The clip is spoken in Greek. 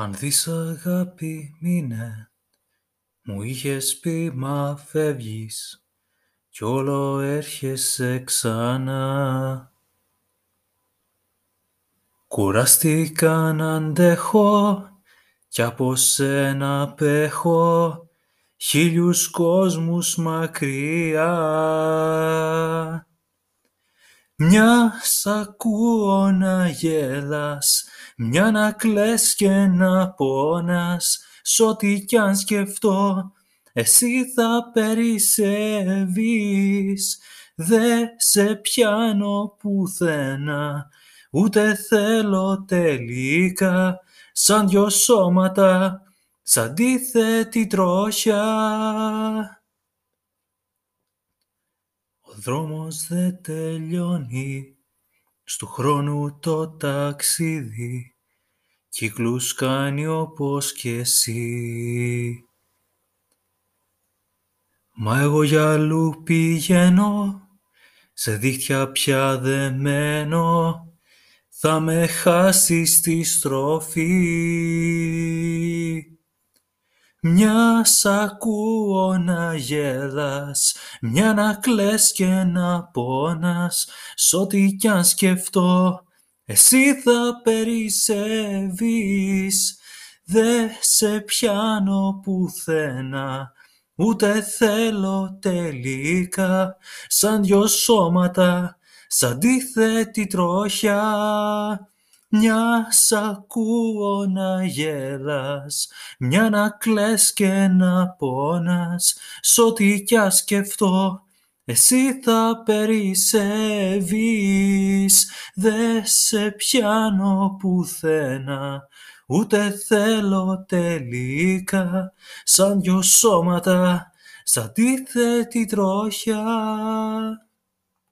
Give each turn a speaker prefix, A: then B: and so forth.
A: Αν δεις αγάπη μείνε, μου είχες πει μα φεύγεις κι όλο έρχεσαι ξανά. Κουράστηκα να αντέχω κι από σένα απέχω χίλιους κόσμους μακριά. Μιας σ' ακούω να γέλας, μια να κλαις και να πόνας, σ' ό,τι κι αν σκεφτώ, εσύ θα περισσεύεις. Δε σε πιάνω πουθενά, ούτε θέλω τελικά, σαν δυο σώματα, σ' αντίθετη τροχιά. Ο δρόμος δεν τελειώνει, στου χρόνου το ταξίδι, κύκλους κάνει όπως κι εσύ. Μα εγώ για αλλού πηγαίνω, σε δίχτυα πια δεμένο, θα με χάσεις στη στροφή. Μιας σ' ακούω να γέλας, μια να κλαις και να πόνας, σ' ό,τι κι αν σκεφτώ, εσύ θα περισσεύεις. Δε σε πιάνω πουθενά, ούτε θέλω τελικά, σαν δυο σώματα, σ' αντίθετη τροχιά. Μια σ' ακούω να γέλας, μια να κλαις και να πόνας, σ' ό,τι κι αν σκεφτώ, εσύ θα περισσεύεις. Δε σε πιάνω πουθενά, ούτε θέλω τελικά, σαν δυο σώματα, σ' αντίθετη τροχιά.